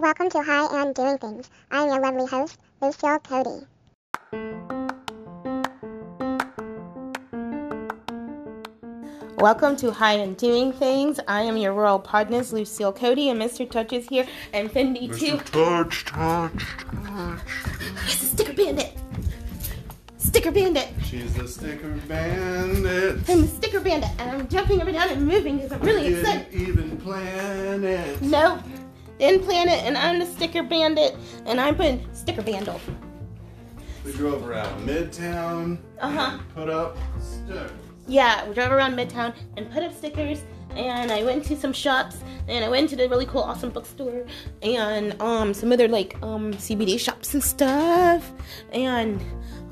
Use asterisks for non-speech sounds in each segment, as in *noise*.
Welcome to High and Doing Things. I'm your lovely host, Lucille Cody. Welcome to High and Doing Things. I am your royal partners, Lucille Cody, and Mr. Touch is here, and Fendi too. Touch, touch. He's a sticker bandit. Sticker bandit. She's a sticker bandit. I'm a sticker bandit, and I'm jumping up and down and moving because I'm really Didn't excited. even plan it. Nope. Didn't plan it, and I'm the sticker bandit, and I'm putting sticker vandal. We drove around Midtown. Uh huh. Put up stickers. Yeah, we drove around Midtown and put up stickers. And I went to some shops, and I went to the really cool, awesome bookstore, and um some other like um CBD shops and stuff, and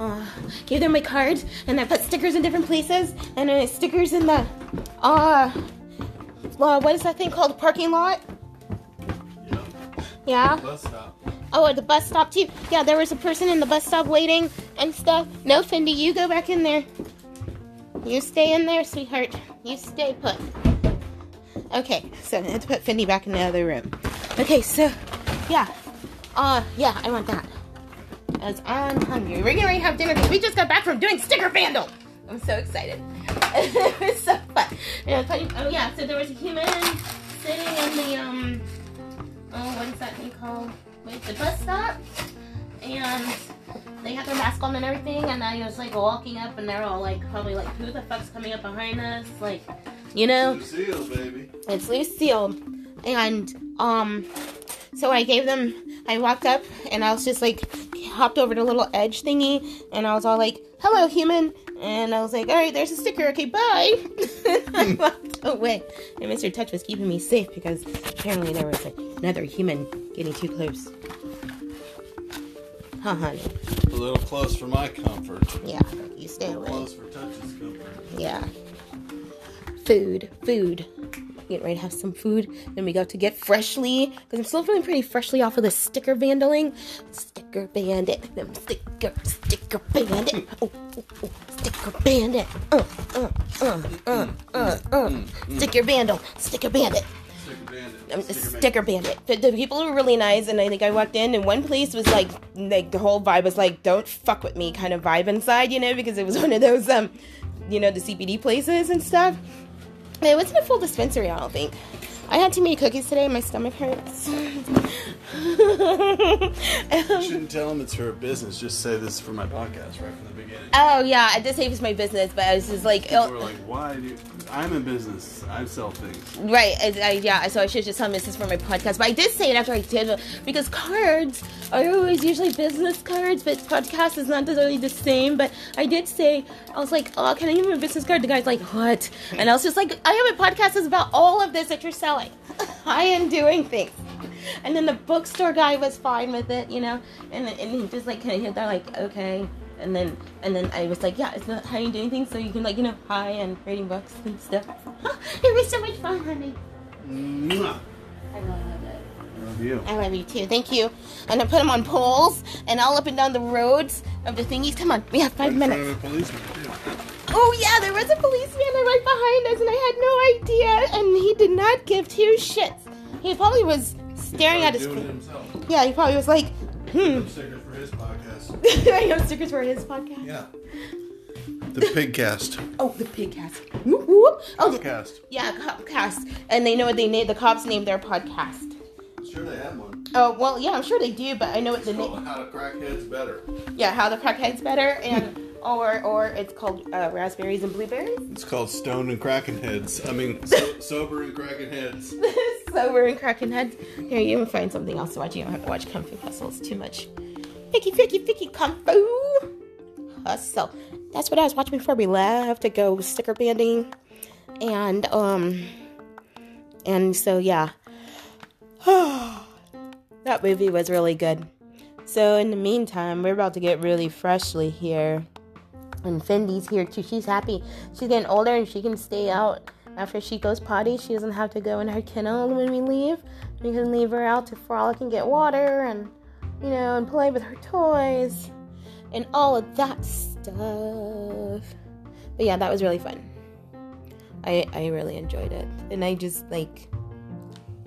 uh, gave them my cards, and I put stickers in different places, and stickers in the uh, uh what is that thing called? Parking lot. Yeah. Bus stop. Oh, at the bus stop too. Yeah, there was a person in the bus stop waiting and stuff. No, Fendi, you go back in there. You stay in there, sweetheart. You stay put. Okay, so I had to put Fendi back in the other room. Okay, so yeah, uh, yeah, I want that. As I'm hungry, we're gonna have dinner because we just got back from doing sticker vandal. I'm so excited. *laughs* it was so fun. And I was telling- oh yeah, so there was a human sitting in the um oh, what is that thing called? Wait, the bus stop. And they had their mask on and everything, and I was like walking up, and they're all like, probably like, who the fuck's coming up behind us? Like, you know, Lucille, baby. it's Lucille. And um, so I gave them. I walked up, and I was just like, hopped over the little edge thingy, and I was all like, "Hello, human." And I was like, all right, there's a sticker. Okay, bye. *laughs* I walked away. And Mr. Touch was keeping me safe because apparently there was another human getting too close. Huh, honey? A little close for my comfort. Yeah, you stay away. Close for Touch's comfort. Yeah. Food, food. Getting ready to have some food. Then we got to get freshly, because I'm still feeling pretty freshly off of the sticker vandaling. Sticker bandit. Them sticker, sticker bandit. *laughs* Oh, oh, oh. Sticker bandit. Uh, uh, uh, uh, uh, uh. Sticker vandal. Sticker bandit. Bandit. I'm a Sticker sticker bandit. The, the people were really nice, and I think I walked in, and one place was like, like the whole vibe was like, "Don't fuck with me" kind of vibe inside, you know, because it was *laughs* one of those, um, you know, the CBD places and stuff. It wasn't a full dispensary, I don't think. I had too many cookies today. My stomach hurts. You shouldn't tell them it's her business. Just say this is for my podcast right from the beginning. oh yeah, I did say it was my business, but I was just like, People oh, like, why do you... I'm in business. I sell things. Right, I, I, yeah, so I should just tell them this is for my podcast. But I did say it after I did, because cards are always usually business cards, but podcast is not really the same. But I did say, I was like, oh, can I give him a business card? The guy's like, what? And I was just like, I have a podcast that's about all of this that you're selling. I am doing things. And then the bookstore guy was fine with it, you know, and and he just like kind of they're like, okay. And then and then I was like, yeah, it's not how you doing things, so you can like you know hi and reading books *laughs* and stuff. *laughs* it was so much fun, honey. Mwah. I love it. I love you. I love you too. Thank you. And I put them on poles and all up and down the roads of the thingies. Come on, we have five minutes. Of a policeman, too. Oh yeah, there was a policeman right behind us, and I had no idea. And he did not give two shits. He probably was staring at his. Doing it himself. Yeah, he probably was like, hmm. Sticker for his podcast. *laughs* I have stickers for his podcast. Yeah. The Pigcast. Oh, the pig cast. Whoop, whoop. Oh, the, Podcast. yeah, Copcast. And they know what they named. The cops named their podcast. Sure they have one. Oh well, yeah, I'm sure they do, but I know what the name. How to Crack Heads Better. Yeah, how the crackhead's better, and or or it's called uh, raspberries and blueberries. It's called stone and kraken Heads. I mean, *laughs* so, Sober and kraken Heads. *laughs* Sober and kraken heads. Here, you can find something else to watch. You don't have to watch Kung Fu Hustle. It's too much. Picky, picky, picky, Kung Fu Hustle. That's what I was watching before we left to go sticker banding, and um, and so yeah. *sighs* that movie was really good. So in the meantime, we're about to get really freshly here. And Fendi's here too. She's happy. She's getting older and she can stay out after she goes potty. She doesn't have to go in her kennel when we leave. We can leave her out to frolic and get water and, you know, and play with her toys and all of that stuff. But yeah, that was really fun. I, I really enjoyed it. And I just like,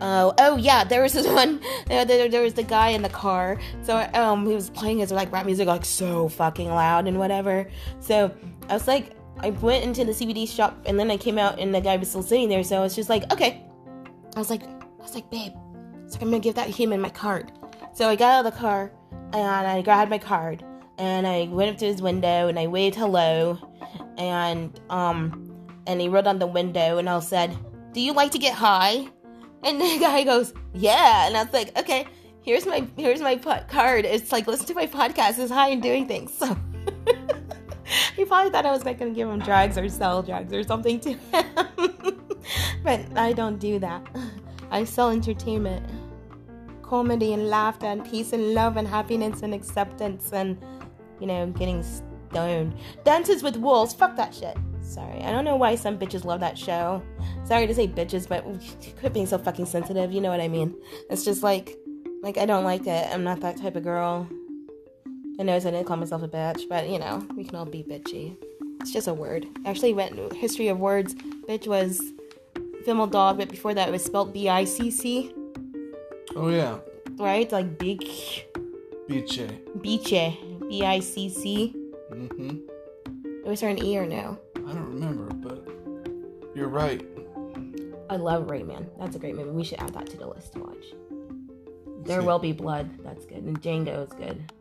Oh, oh yeah, there was this *laughs* one. There, there, there was the guy in the car. So um, he was playing his like rap music like so fucking loud and whatever. So I was like, I went into the CBD shop and then I came out and the guy was still sitting there. So I was just like, okay. I was like, I was like, babe, I'm gonna give that human my card. So I got out of the car and I grabbed my card and I went up to his window and I waved hello and um and he wrote on the window and I said, "Do you like to get high?" And the *laughs* guy goes, "Yeah," and I was like, "Okay, here's my here's my card. It's like listen to my podcast. It's high and doing things." So *laughs* he probably thought I was like gonna give him drugs or sell drugs or something to him, *laughs* but I don't do that. I sell entertainment, comedy and laughter and peace and love and happiness and acceptance and you know getting stoned. Dances with Wolves. Fuck that shit. Sorry, I don't know why some bitches love that show. Sorry to say bitches, but *laughs* quit being so fucking sensitive. You know what I mean? It's just like, like I don't like it. I'm not that type of girl. I know I didn't call myself a bitch, but you know we can all be bitchy. It's just a word. Actually, went history of words. Bitch was female dog, but before that it was spelled B-I-C-C, Oh yeah, right? Like big, Beach. biche, B-I-C-C. Mm-hmm. Was there an E or no? I don't remember, but you're right. I love Rain Man. That's a great movie. We should add that to the list to watch. There See. will be blood. That's good. And Django is good.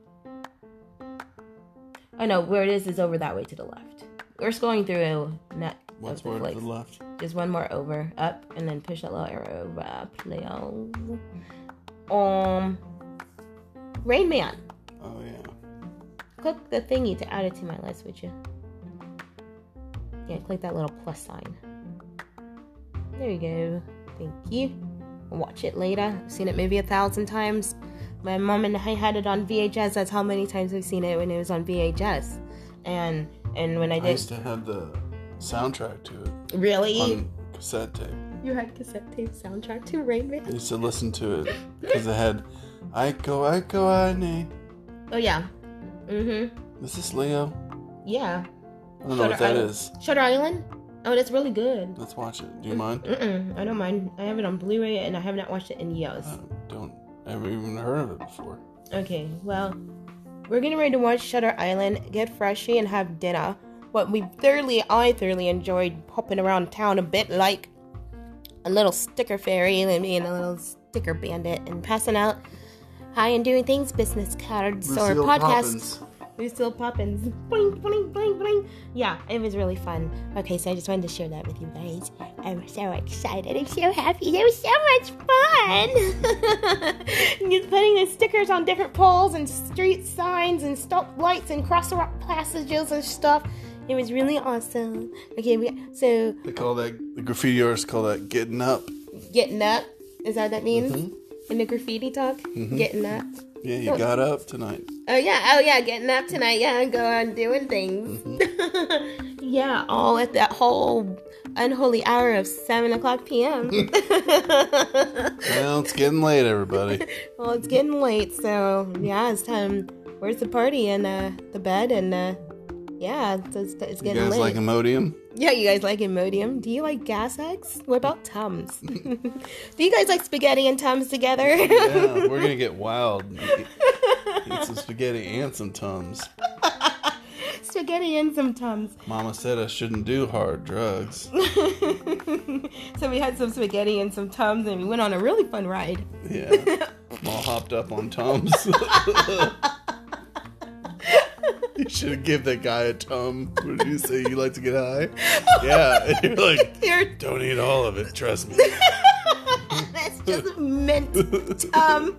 I know where it is is over that way to the left. We're scrolling through net. What's more to the left? Just one more over, up, and then push that little arrow over. Play on. Um, Rain Man. Oh yeah. Click the thingy to add it to my list, would you? Yeah, click that little plus sign. There you go. Thank you. Watch it later. I've seen it maybe a thousand times. My mom and I had it on VHS. That's how many times I've seen it when it was on VHS. And and when I did, I used to have the soundtrack to it really, on cassette tape. you had cassette tape soundtrack to Rain I Man. used to listen to it because it had Iko Iko Ane. Oh yeah. Mhm. Is this Leo? Yeah. I don't know what Shutter that Island. is. Shutter Island. Oh, that's really good. Let's watch it. Do you mind? Mm-mm, I don't mind. I have it on Blu-ray and I have not watched it in years. I don't. I haven't even heard of it before. Okay, well, we're getting ready to watch Shutter Island, get freshy, and have dinner. What we thoroughly, I thoroughly enjoyed popping around town a bit like a little sticker fairy and being a little sticker bandit and passing out high and doing things business cards or podcasts. Poppins. Lucille Poppins. Boing, boing, boing, boing. Yeah, it was really fun. Okay, so I just wanted to share that with you guys. I'm so excited. I'm so happy. It was so much fun. *laughs* Just putting the stickers on different poles and street signs and stop lights and crosswalk passages and stuff. It was really awesome. Okay, we, so They call that the graffiti artists call that getting up. getting up. Is that what that means? Mm-hmm. In the graffiti talk? Mm-hmm. Getting up. Yeah, you got up tonight. Oh yeah, oh yeah, getting up tonight. Yeah, go on doing things. *laughs* yeah, all at that whole unholy hour of seven o'clock p.m. *laughs* *laughs* Well, it's getting late, everybody. well, it's getting late, so yeah, it's time. Where's the party and uh, the bed and uh, yeah, it's, it's, it's You getting guys late. like Imodium? yeah, you guys like Imodium? Do you like gas eggs? What about Tums? *laughs* Do you guys like spaghetti and Tums together? Yeah, *laughs* we're gonna get wild. Eat, some spaghetti and some tums. spaghetti and some Tums. Mama said I shouldn't do hard drugs. *laughs* so we had some spaghetti and some Tums, and we went on a really fun ride. Yeah, I'm all hopped up on tums. *laughs* you should give that guy a tum. What did you say? You like to get high? *laughs* Yeah, and you're like, don't eat all of it. Trust me. *laughs* that's just mint Tums.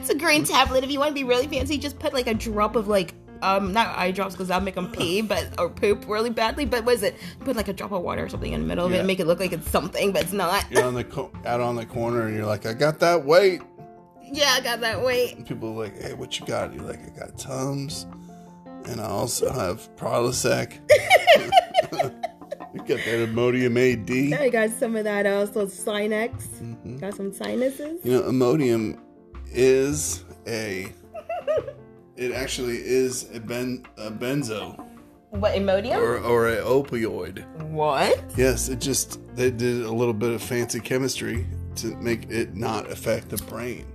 It's a green tablet. If you want to be really fancy, just put like a drop of like um not eye drops because that'll make them pee, but or poop really badly. But what is it? Put like a drop of water or something in the middle of it and make it look like it's something, but it's not. You're on the co- out on the corner, and you're like, I got that weight. Yeah, I got that weight. And people are like, hey, what you got? You're like, I got tums, and I also have Prilosec. *laughs* you got that Imodium AD. Yeah, I got some of that also Sinex. Mm-hmm. Got some sinuses. You know, Imodium is a. *laughs* It actually is a ben a benzo. What Imodium? or or a opioid. what? Yes, it just they did a little bit of fancy chemistry to make it not affect the brain.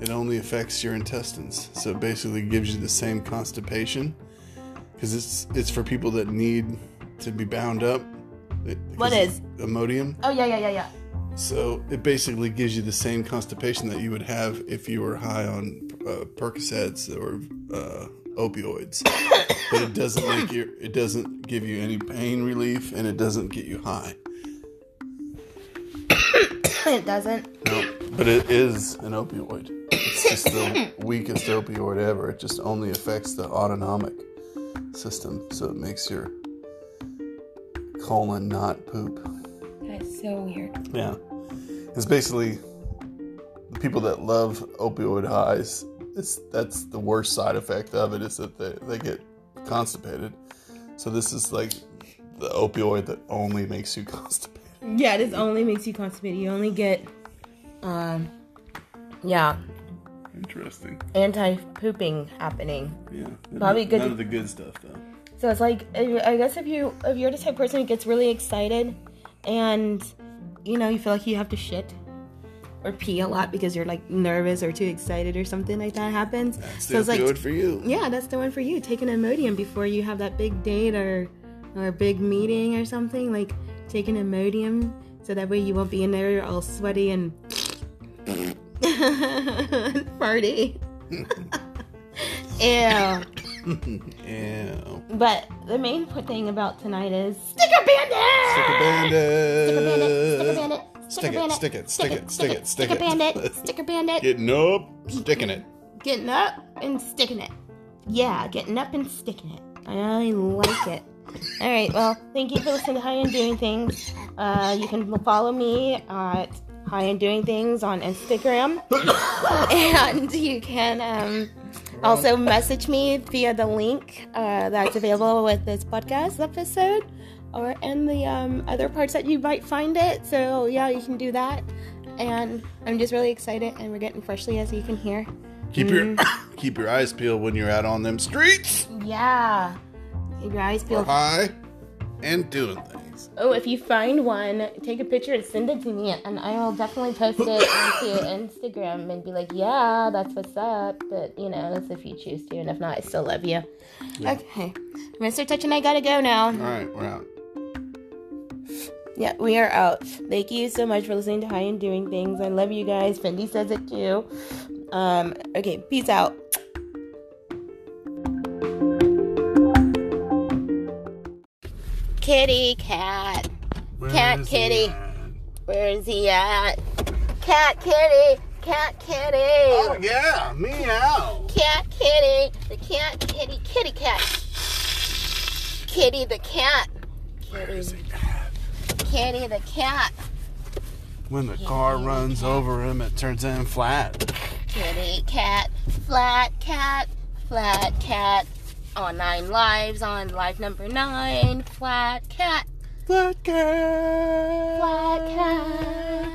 It only affects your intestines, so it basically gives you the same constipation because it's it's for people that need to be bound up. It- What is? Imodium? Oh yeah, yeah, yeah, yeah. So it basically gives you the same constipation that you would have if you were high on uh, Percocets or uh, opioids, but it doesn't make you. It doesn't give you any pain relief, and it doesn't get you high. *coughs* it doesn't. No, but it is an opioid. It's just the weakest opioid ever. It just only affects the autonomic system, so it makes your colon not poop. That's so weird. Yeah. It's basically the people that love opioid highs. It's that's the worst side effect of it is that they, they get constipated. So this is like the opioid that only makes you *laughs* constipated. Yeah, this only makes you constipated. You only get, um, yeah, Interesting. anti pooping happening. Yeah. Probably good None of the good stuff though. So it's like I guess if you if you're the type of person who gets really excited, and you know you feel like you have to shit or pee a lot because you're like nervous or too excited or something like that happens. That's so the it's like opioid for you. yeah, that's the one for you. Take an Imodium before you have that big date or or big meeting or something. Like take an Imodium so that way you won't be in there all sweaty and *laughs* farty. *laughs* Ew. Ew. But the main thing about tonight is Sticker Bandit! Stick a bandit. Sticker Bandit! Sticker Bandit! Stick it, stick it, stick it, stick it, stick Sticker. Bandit! Sticker Bandit! Getting up, sticking it. Getting up and sticking it. Yeah, getting up and sticking it. I like it. All right, well, thank you for listening to High and Doing Things. Uh, you can follow me at High and Doing Things on Instagram. *coughs* and you can um, also message me via the link uh, that's available with this podcast episode or in the um, other parts that you might find it. So, yeah, you can do that. And I'm just really excited, and we're getting freshly, as you can hear. Keep your *coughs* keep your eyes peeled when you're out on them streets. Yeah. Keep your eyes peeled. high and doing things. Oh, if you find one, take a picture and send it to me, and I will definitely post it onto *coughs* Instagram and be like, "Yeah, that's what's up." But you know, that's if you choose to, and if not, I still love you. Okay, Mr. Touch and I gotta go now. All right, we're out. Yeah, we are out. Thank you so much for listening to High and Doing Things. I love you guys. Fendi says it too. Um, okay, peace out. Kitty cat. Cat kitty. Where is he at? Cat kitty, cat kitty, Oh yeah, meow. cat kitty, the cat kitty, kitty cat, kitty the cat, kitty, he at? kitty the cat, When the car runs over him, it turns in flat. kitty cat, flat cat, flat cat on Nine Lives on live number nine, Flat Cat. Flat Cat. Flat Cat.